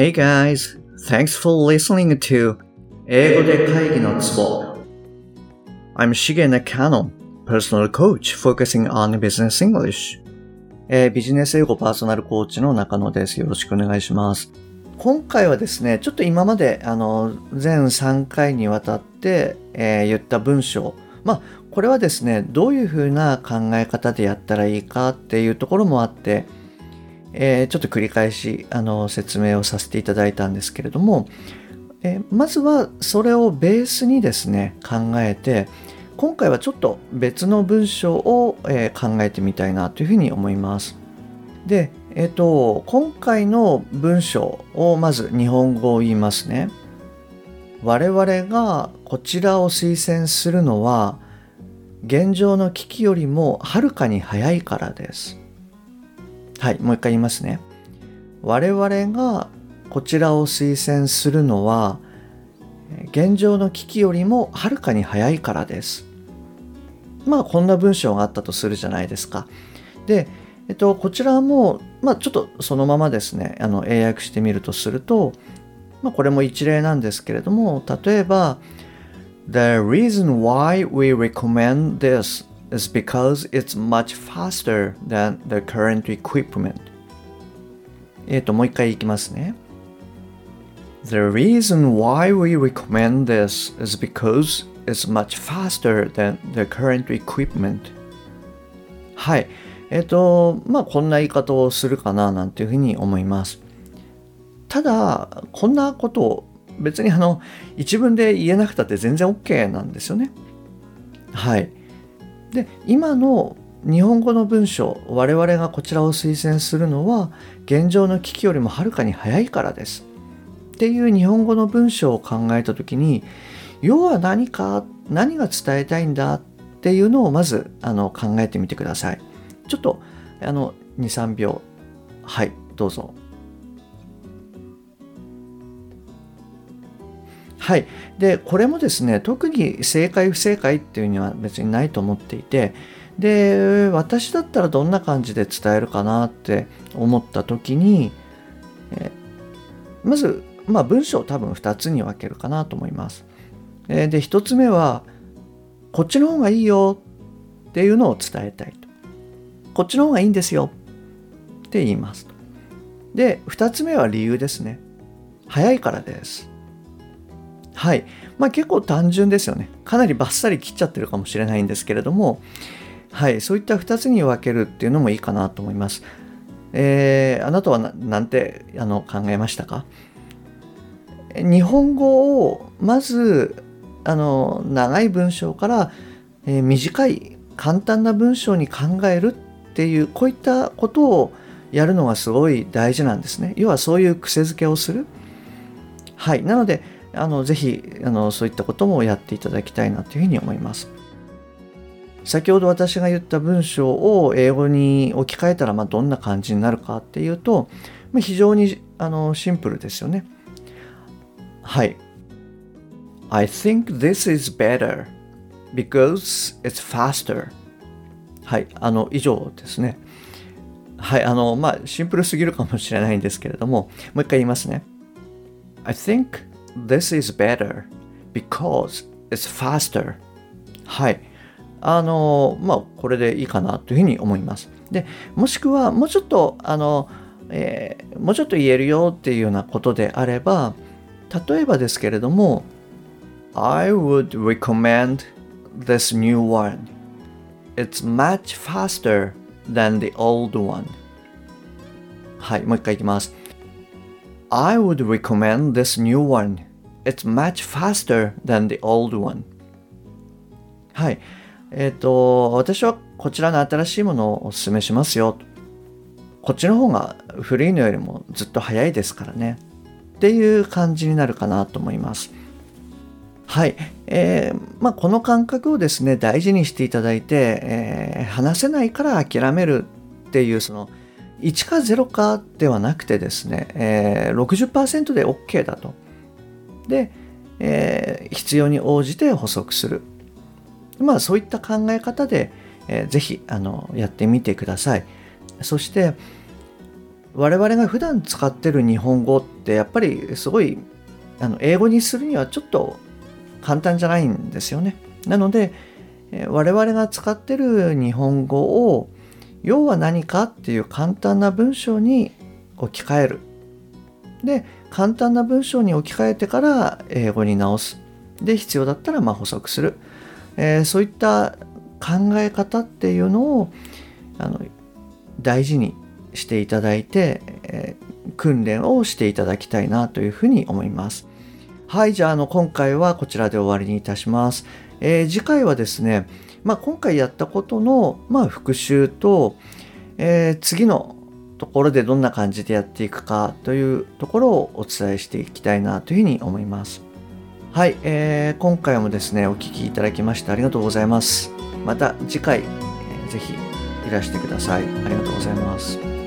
Hey guys, thanks for listening to 英語で会議のツボ I'm Shige Nakano, personal coach focusing on business English. えービジネス英語パーソナルコーチの中野です。よろしくお願いします。今回はですね、ちょっと今まであの全3回にわたって、えー言った文章、まあこれはですね、どういうふうな考え方でやったらいいかっていうところもあって、えーちょっと繰り返しあの説明をさせていただいたんですけれども、えーまずはそれをベースにですね考えて今回はちょっと別の文章を、えー考えてみたいなというふうに思います。で、えっ、と今回の文章をまず日本語を言いますね。我々がこちらを推薦するのは現状の危機よりもはるかに早いからです。はい、もう一回言いますね。我々がこちらを推薦するのは現状の危機よりもはるかに早いからです。まあこんな文章があったとするじゃないですか。で、えっと、こちらも、まあちょっとそのままですね、あの英訳してみるとすると、まあこれも一例なんですけれども、例えば、The reason why we recommend this is because it's much faster than the current equipment. えっと、もう一回いきますね。The reason why we recommend this is because it's much faster than the current equipment. はい。えっ、と、まあ、こんな言い方をするかななんていうふうに思います。ただ、こんなことを別にあの、一文で言えなくたって全然 OK なんですよね。はい。で、今の日本語の文章、我々がこちらを推薦するのは、現状の危機よりもはるかに早いからです。っていう日本語の文章を考えた時に要は何か何が伝えたいんだっていうのをまずあの考えてみてください。ちょっとあの23秒。はいどうぞ。はいでこれもですね特に正解不正解っていうには別にないと思っていてで私だったらどんな感じで伝えるかなって思った時にえまずまあ文章を多分2つに分けるかなと思います。えで1つ目はこっちの方がいいよっていうのを伝えたいと。こっちの方がいいんですよって言いますと。で2つ目は理由ですね。早いからです。はい。まあ結構単純ですよね。かなりバッサリ切っちゃってるかもしれないんですけれども、はい。そういった2つに分けるっていうのもいいかなと思います。えーあなたはなんてあの考えましたか？日本語をまずあの長い文章から、えー短い簡単な文章に考えるっていうこういったことをやるのがすごい大事なんですね。要はそういう癖づけをする。はい。なので、あのぜひあのそういったこともやっていただきたいなというふうに思います。先ほど私が言った文章を英語に置き換えたらまあどんな感じになるかっていうとまあ非常にあのシンプルですよね。はい。I think this is better because it's faster. はい。あの、以上ですね。はい。あの、まあ、シンプルすぎるかもしれないんですけれども、もう一回言いますね。I think this is better because it's faster. はい。あの、まあ、これでいいかなというふうに思います。で、もしくは、もうちょっと、あの、えーもうちょっと言えるよっていうようなことであれば、例えばですけれども、I would recommend this new one. It's much faster than the old one. はい、もう一回いきます。I would recommend this new one. It's much faster than the old one. はい。えっ、と、私はこちらの新しいものをお勧めしますよ。こっちの方が古いのよりもずっと早いですからね。っていう感じになるかなと思います。はい。えーまあ、この感覚をですね、大事にしていただいて、えー話せないから諦めるっていう、その、1か0かではなくてですね、えー60%で OK だと。で、えー必要に応じて補足する。まあ、そういった考え方で、えーぜひ、あの、やってみてください。そして、我々が普段使ってる日本語ってやっぱりすごいあの英語にするにはちょっと簡単じゃないんですよね。なので我々が使ってる日本語を要は何かっていう簡単な文章に置き換える。で簡単な文章に置き換えてから英語に直す。で必要だったらまあ補足する。えー、そういった考え方っていうのをあの大事にしていただいて、えー、訓練をしていただきたいなというふうに思います。はい、じゃああの今回はこちらで終わりにいたします。えー、次回はですね、まあ、今回やったことの、まあ、復習と、えー、次のところでどんな感じでやっていくかというところをお伝えしていきたいなというふうに思います。はい、えー、今回もですね、お聴きいただきましてありがとうございます。また次回、えー、ぜひいらしてください。ありがとうございます。